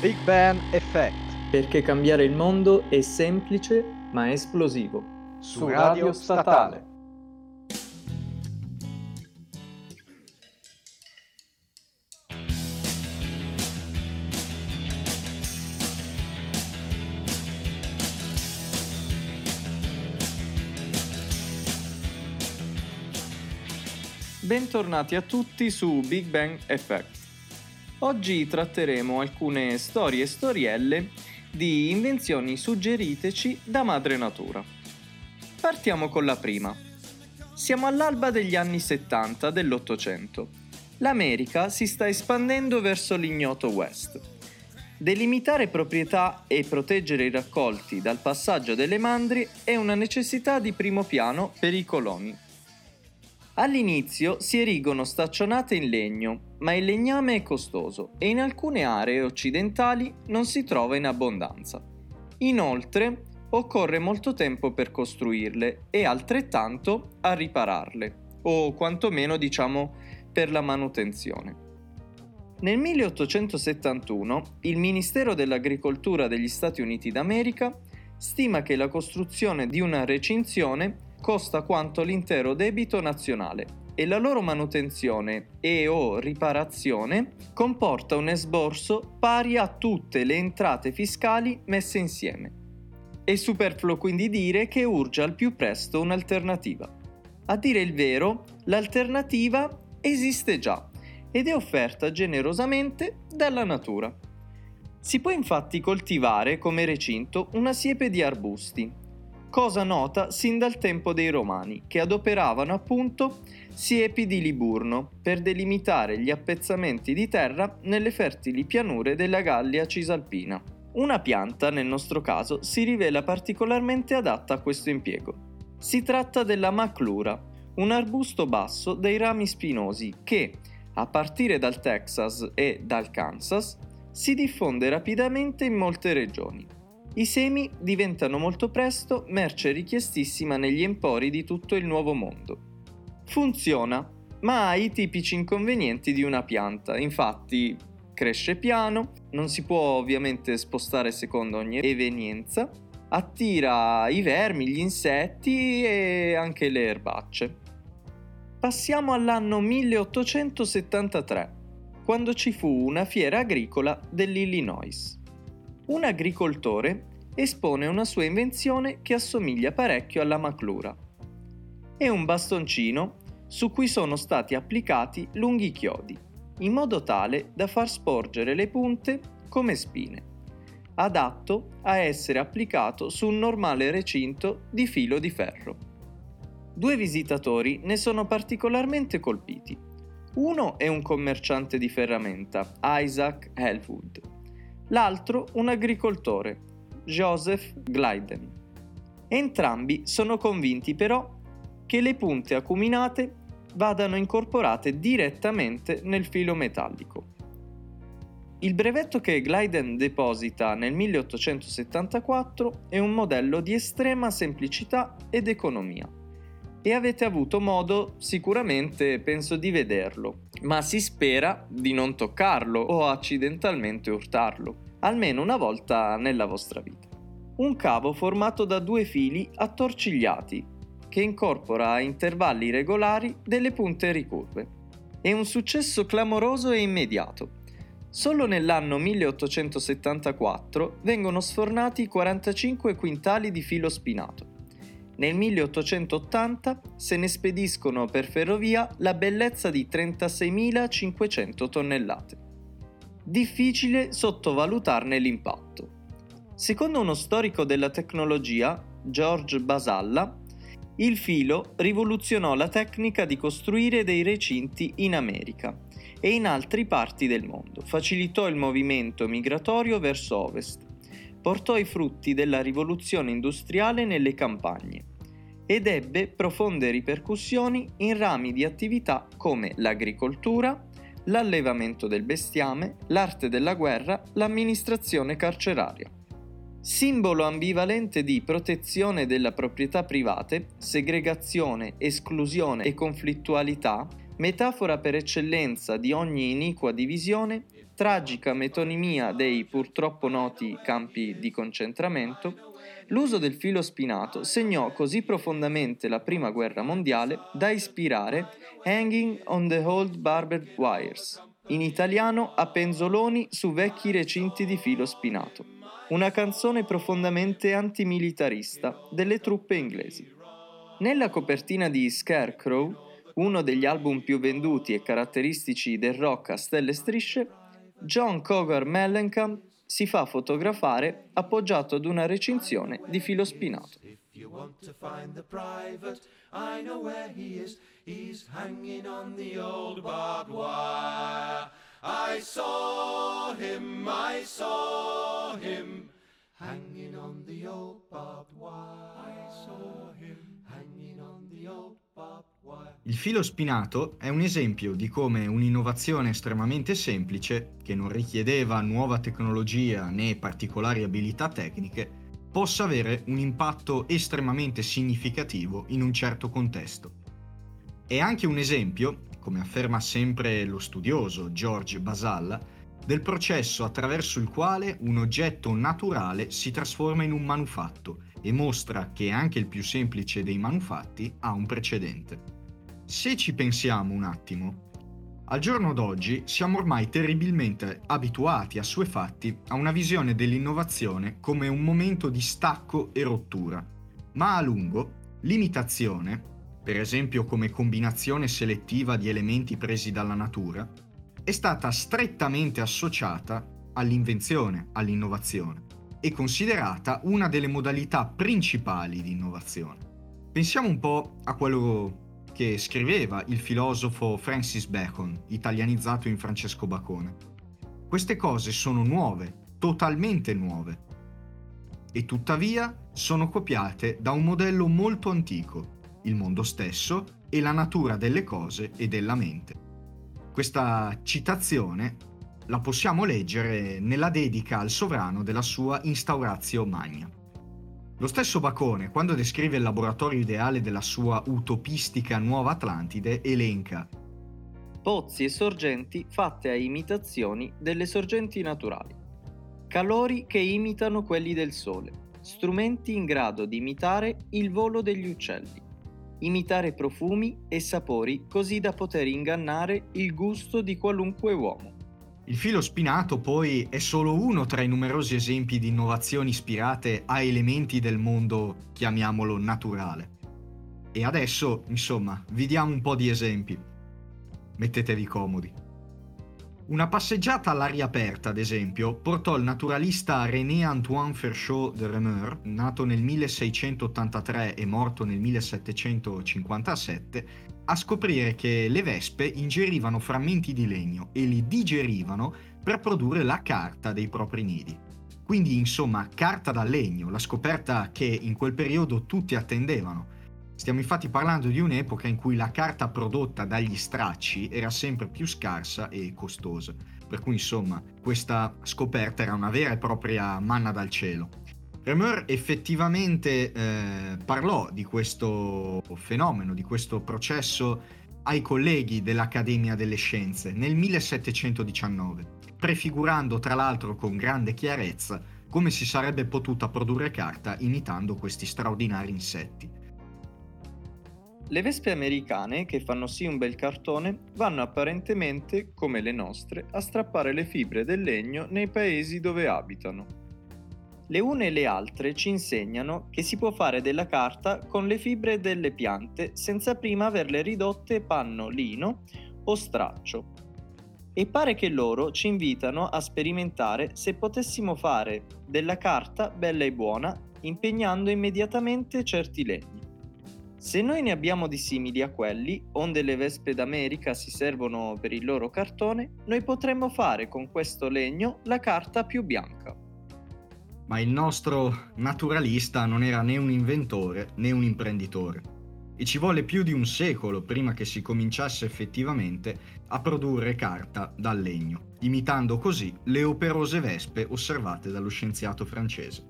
Big Bang Effect. Perché cambiare il mondo è semplice ma esplosivo. Su Radio Statale. Bentornati a tutti su Big Bang Effect. Oggi tratteremo alcune storie e storielle di invenzioni suggeriteci da madre natura. Partiamo con la prima. Siamo all'alba degli anni 70 dell'Ottocento. L'America si sta espandendo verso l'ignoto West. Delimitare proprietà e proteggere i raccolti dal passaggio delle mandrie è una necessità di primo piano per i coloni All'inizio si erigono staccionate in legno, ma il legname è costoso e in alcune aree occidentali non si trova in abbondanza. Inoltre, occorre molto tempo per costruirle e altrettanto a ripararle, o quantomeno diciamo per la manutenzione. Nel 1871 il Ministero dell'Agricoltura degli Stati Uniti d'America stima che la costruzione di una recinzione costa quanto l'intero debito nazionale e la loro manutenzione e o riparazione comporta un esborso pari a tutte le entrate fiscali messe insieme. È superfluo quindi dire che urge al più presto un'alternativa. A dire il vero, l'alternativa esiste già ed è offerta generosamente dalla natura. Si può infatti coltivare come recinto una siepe di arbusti, cosa nota sin dal tempo dei Romani, che adoperavano appunto siepi di Liburno per delimitare gli appezzamenti di terra nelle fertili pianure della Gallia Cisalpina. Una pianta, nel nostro caso, si rivela particolarmente adatta a questo impiego. Si tratta della maclura, un arbusto basso dai rami spinosi che, a partire dal Texas e dal Kansas, si diffonde rapidamente in molte regioni. I semi diventano molto presto merce richiestissima negli empori di tutto il nuovo mondo. Funziona, ma ha i tipici inconvenienti di una pianta, infatti cresce piano, non si può ovviamente spostare secondo ogni evenienza, attira i vermi, gli insetti e anche le erbacce. Passiamo all'anno 1873, quando ci fu una fiera agricola dell'Illinois un agricoltore espone una sua invenzione che assomiglia parecchio alla maclura. È un bastoncino su cui sono stati applicati lunghi chiodi, in modo tale da far sporgere le punte come spine, adatto a essere applicato su un normale recinto di filo di ferro. Due visitatori ne sono particolarmente colpiti. Uno è un commerciante di ferramenta, Isaac Helwood, l'altro un agricoltore, Joseph Glyden. Entrambi sono convinti però che le punte acuminate vadano incorporate direttamente nel filo metallico. Il brevetto che Glyden deposita nel 1874 è un modello di estrema semplicità ed economia. E avete avuto modo sicuramente, penso, di vederlo, ma si spera di non toccarlo o accidentalmente urtarlo, almeno una volta nella vostra vita. Un cavo formato da due fili attorcigliati, che incorpora a intervalli regolari delle punte ricurve. È un successo clamoroso e immediato. Solo nell'anno 1874 vengono sfornati 45 quintali di filo spinato nel 1880 se ne spediscono per ferrovia la bellezza di 36.500 tonnellate. Difficile sottovalutarne l'impatto. Secondo uno storico della tecnologia, George Basalla, il filo rivoluzionò la tecnica di costruire dei recinti in America e in altre parti del mondo, facilitò il movimento migratorio verso ovest, portò i frutti della rivoluzione industriale nelle campagne ed ebbe profonde ripercussioni in rami di attività come l'agricoltura, l'allevamento del bestiame, l'arte della guerra, l'amministrazione carceraria. Simbolo ambivalente di protezione della proprietà private, segregazione, esclusione e conflittualità, metafora per eccellenza di ogni iniqua divisione, tragica metonimia dei purtroppo noti campi di concentramento, l'uso del filo spinato segnò così profondamente la prima guerra mondiale da ispirare Hanging on the Old Barbed Wires, in italiano a penzoloni su vecchi recinti di filo spinato, una canzone profondamente antimilitarista delle truppe inglesi. Nella copertina di Scarecrow, uno degli album più venduti e caratteristici del rock a stelle strisce, John Cougar Mellencamp si fa fotografare appoggiato ad una recinzione di filo spinato. I saw him, I saw him, filo spinato è un esempio di come un'innovazione estremamente semplice, che non richiedeva nuova tecnologia né particolari abilità tecniche, possa avere un impatto estremamente significativo in un certo contesto. È anche un esempio, come afferma sempre lo studioso George Basalla, del processo attraverso il quale un oggetto naturale si trasforma in un manufatto e mostra che anche il più semplice dei manufatti ha un precedente. Se ci pensiamo un attimo, al giorno d'oggi siamo ormai terribilmente abituati, assuefatti, a una visione dell'innovazione come un momento di stacco e rottura, ma a lungo l'imitazione, per esempio come combinazione selettiva di elementi presi dalla natura, è stata strettamente associata all'invenzione, all'innovazione e considerata una delle modalità principali di innovazione. Pensiamo un po' a quello che scriveva il filosofo Francis Bacon, italianizzato in Francesco Bacone. Queste cose sono nuove, totalmente nuove, e tuttavia sono copiate da un modello molto antico, il mondo stesso e la natura delle cose e della mente. Questa citazione la possiamo leggere nella dedica al sovrano della sua Instauratio Magna. Lo stesso Bacone, quando descrive il laboratorio ideale della sua utopistica Nuova Atlantide, elenca pozzi e sorgenti fatte a imitazioni delle sorgenti naturali, calori che imitano quelli del Sole, strumenti in grado di imitare il volo degli uccelli, imitare profumi e sapori così da poter ingannare il gusto di qualunque uomo. Il filo spinato poi è solo uno tra i numerosi esempi di innovazioni ispirate a elementi del mondo, chiamiamolo naturale. E adesso, insomma, vi diamo un po' di esempi. Mettetevi comodi. Una passeggiata all'aria aperta, ad esempio, portò il naturalista René-Antoine Ferchot de Remeur, nato nel 1683 e morto nel 1757, a scoprire che le vespe ingerivano frammenti di legno e li digerivano per produrre la carta dei propri nidi. Quindi, insomma, carta da legno, la scoperta che in quel periodo tutti attendevano Stiamo infatti parlando di un'epoca in cui la carta prodotta dagli stracci era sempre più scarsa e costosa, per cui insomma questa scoperta era una vera e propria manna dal cielo. Remer effettivamente eh, parlò di questo fenomeno, di questo processo ai colleghi dell'Accademia delle Scienze nel 1719, prefigurando tra l'altro con grande chiarezza come si sarebbe potuta produrre carta imitando questi straordinari insetti. Le vespe americane, che fanno sì un bel cartone, vanno apparentemente, come le nostre, a strappare le fibre del legno nei paesi dove abitano. Le une e le altre ci insegnano che si può fare della carta con le fibre delle piante senza prima averle ridotte panno, lino o straccio. E pare che loro ci invitano a sperimentare se potessimo fare della carta bella e buona impegnando immediatamente certi legni. Se noi ne abbiamo di simili a quelli, onde le vespe d'America si servono per il loro cartone, noi potremmo fare con questo legno la carta più bianca. Ma il nostro naturalista non era né un inventore né un imprenditore e ci volle più di un secolo prima che si cominciasse effettivamente a produrre carta dal legno, imitando così le operose vespe osservate dallo scienziato francese.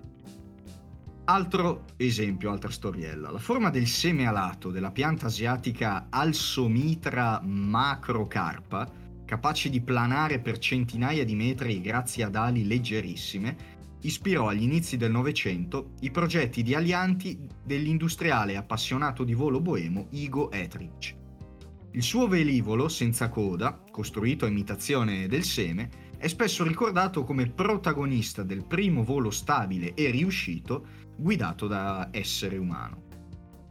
Altro esempio, altra storiella. La forma del seme alato della pianta asiatica Alsomitra macrocarpa capace di planare per centinaia di metri grazie ad ali leggerissime, ispirò agli inizi del Novecento i progetti di alianti dell'industriale appassionato di volo boemo Igo Etrich. Il suo velivolo senza coda, costruito a imitazione del seme, è spesso ricordato come protagonista del primo volo stabile e riuscito guidato da essere umano.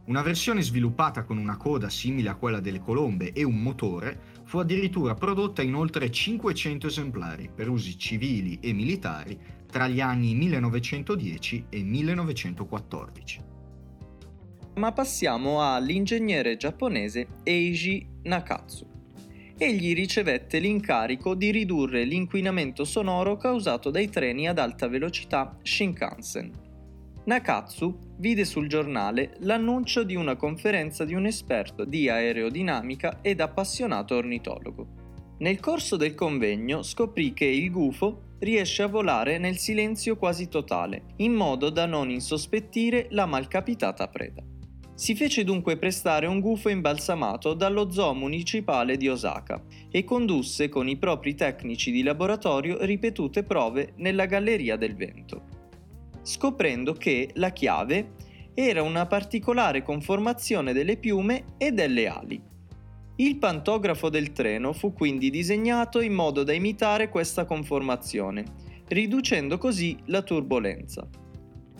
Una versione sviluppata con una coda simile a quella delle colombe e un motore fu addirittura prodotta in oltre 500 esemplari per usi civili e militari tra gli anni 1910 e 1914. Ma passiamo all'ingegnere giapponese Eiji Nakatsu. Egli ricevette l'incarico di ridurre l'inquinamento sonoro causato dai treni ad alta velocità Shinkansen. Nakatsu vide sul giornale l'annuncio di una conferenza di un esperto di aerodinamica ed appassionato ornitologo. Nel corso del convegno scoprì che il gufo riesce a volare nel silenzio quasi totale, in modo da non insospettire la malcapitata preda. Si fece dunque prestare un gufo imbalsamato dallo zoo municipale di Osaka e condusse con i propri tecnici di laboratorio ripetute prove nella galleria del vento, scoprendo che la chiave era una particolare conformazione delle piume e delle ali. Il pantografo del treno fu quindi disegnato in modo da imitare questa conformazione, riducendo così la turbolenza.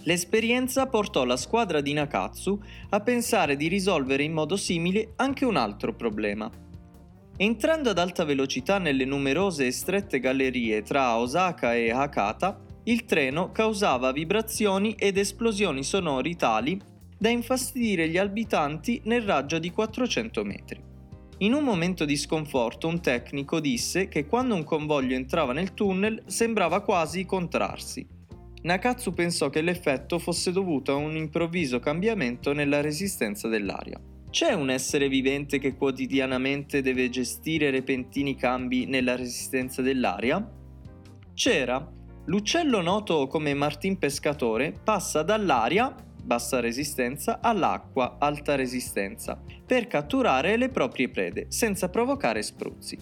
L'esperienza portò la squadra di Nakatsu a pensare di risolvere in modo simile anche un altro problema. Entrando ad alta velocità nelle numerose e strette gallerie tra Osaka e Hakata, il treno causava vibrazioni ed esplosioni sonori tali da infastidire gli abitanti nel raggio di 400 metri. In un momento di sconforto un tecnico disse che quando un convoglio entrava nel tunnel sembrava quasi contrarsi Nakatsu pensò che l'effetto fosse dovuto a un improvviso cambiamento nella resistenza dell'aria. C'è un essere vivente che quotidianamente deve gestire repentini cambi nella resistenza dell'aria? C'era. L'uccello noto come Martin Pescatore passa dall'aria, bassa resistenza, all'acqua, alta resistenza, per catturare le proprie prede senza provocare spruzzi.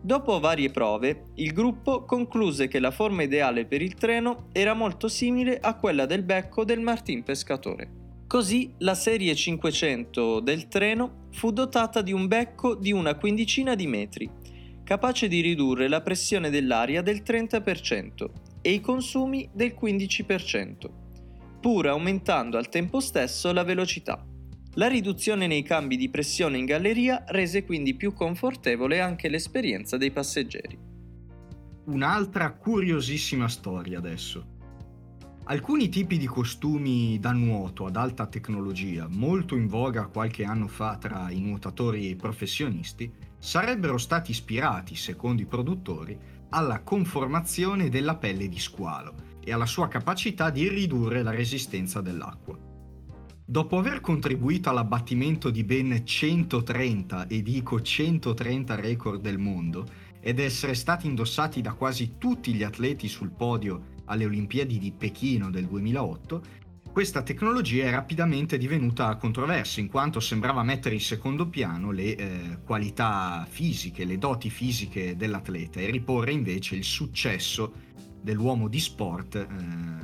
Dopo varie prove, il gruppo concluse che la forma ideale per il treno era molto simile a quella del becco del Martin Pescatore. Così la serie 500 del treno fu dotata di un becco di una quindicina di metri, capace di ridurre la pressione dell'aria del 30% e i consumi del 15%, pur aumentando al tempo stesso la velocità. La riduzione nei cambi di pressione in galleria rese quindi più confortevole anche l'esperienza dei passeggeri. Un'altra curiosissima storia adesso. Alcuni tipi di costumi da nuoto ad alta tecnologia, molto in voga qualche anno fa tra i nuotatori professionisti, sarebbero stati ispirati, secondo i produttori, alla conformazione della pelle di squalo e alla sua capacità di ridurre la resistenza dell'acqua. Dopo aver contribuito all'abbattimento di ben 130, e dico 130 record del mondo, ed essere stati indossati da quasi tutti gli atleti sul podio alle Olimpiadi di Pechino del 2008, questa tecnologia è rapidamente divenuta controversa in quanto sembrava mettere in secondo piano le eh, qualità fisiche, le doti fisiche dell'atleta e riporre invece il successo dell'uomo di sport eh,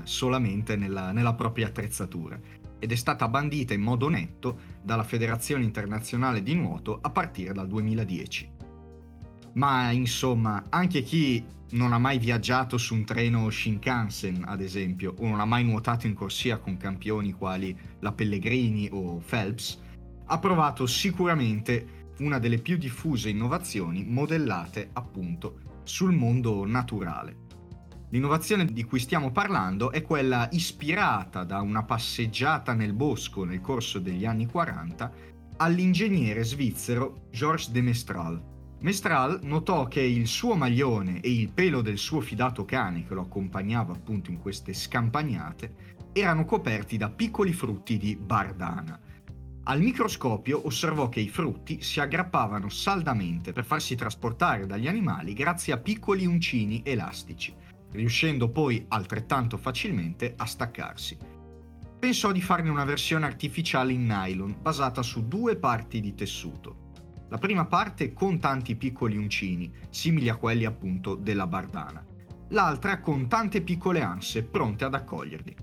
solamente nella, nella propria attrezzatura ed è stata bandita in modo netto dalla Federazione Internazionale di Nuoto a partire dal 2010. Ma insomma, anche chi non ha mai viaggiato su un treno Shinkansen, ad esempio, o non ha mai nuotato in corsia con campioni quali la Pellegrini o Phelps, ha provato sicuramente una delle più diffuse innovazioni modellate appunto sul mondo naturale. L'innovazione di cui stiamo parlando è quella ispirata da una passeggiata nel bosco nel corso degli anni 40 all'ingegnere svizzero Georges de Mestral. Mestral notò che il suo maglione e il pelo del suo fidato cane che lo accompagnava appunto in queste scampagnate erano coperti da piccoli frutti di bardana. Al microscopio osservò che i frutti si aggrappavano saldamente per farsi trasportare dagli animali grazie a piccoli uncini elastici riuscendo poi altrettanto facilmente a staccarsi. Pensò di farne una versione artificiale in nylon basata su due parti di tessuto. La prima parte con tanti piccoli uncini, simili a quelli appunto della bardana. L'altra con tante piccole anse pronte ad accoglierli.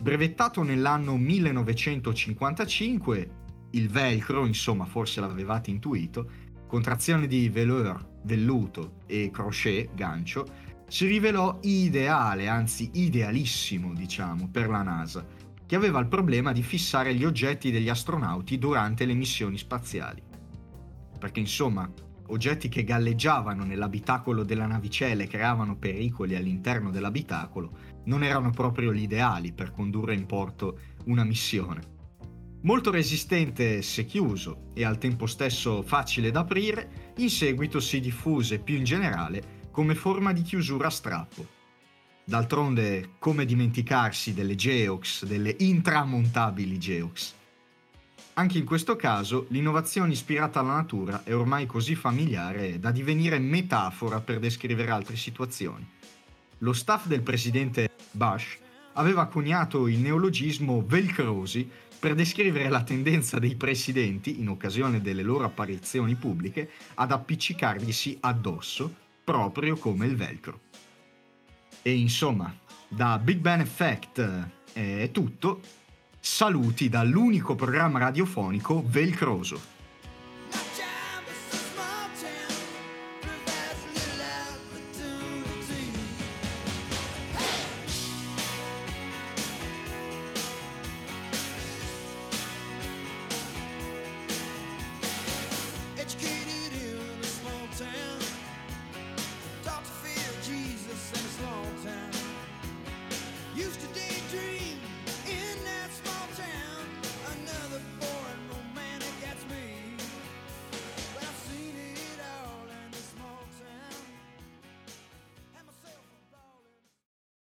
Brevettato nell'anno 1955, il velcro, insomma forse l'avevate intuito, contrazione di velour, velluto e crochet, gancio, si rivelò ideale, anzi idealissimo, diciamo, per la NASA, che aveva il problema di fissare gli oggetti degli astronauti durante le missioni spaziali perché insomma oggetti che galleggiavano nell'abitacolo della navicella e creavano pericoli all'interno dell'abitacolo non erano proprio gli ideali per condurre in porto una missione. Molto resistente se chiuso e al tempo stesso facile da aprire, in seguito si diffuse più in generale come forma di chiusura a strappo. D'altronde, come dimenticarsi delle Geox, delle intramontabili Geox? Anche in questo caso l'innovazione ispirata alla natura è ormai così familiare da divenire metafora per descrivere altre situazioni. Lo staff del presidente Bush aveva coniato il neologismo velcrosi per descrivere la tendenza dei presidenti, in occasione delle loro apparizioni pubbliche, ad appiccicarglisi addosso, proprio come il velcro. E insomma, da Big Bang Effect è tutto, Saluti dall'unico programma radiofonico velcroso.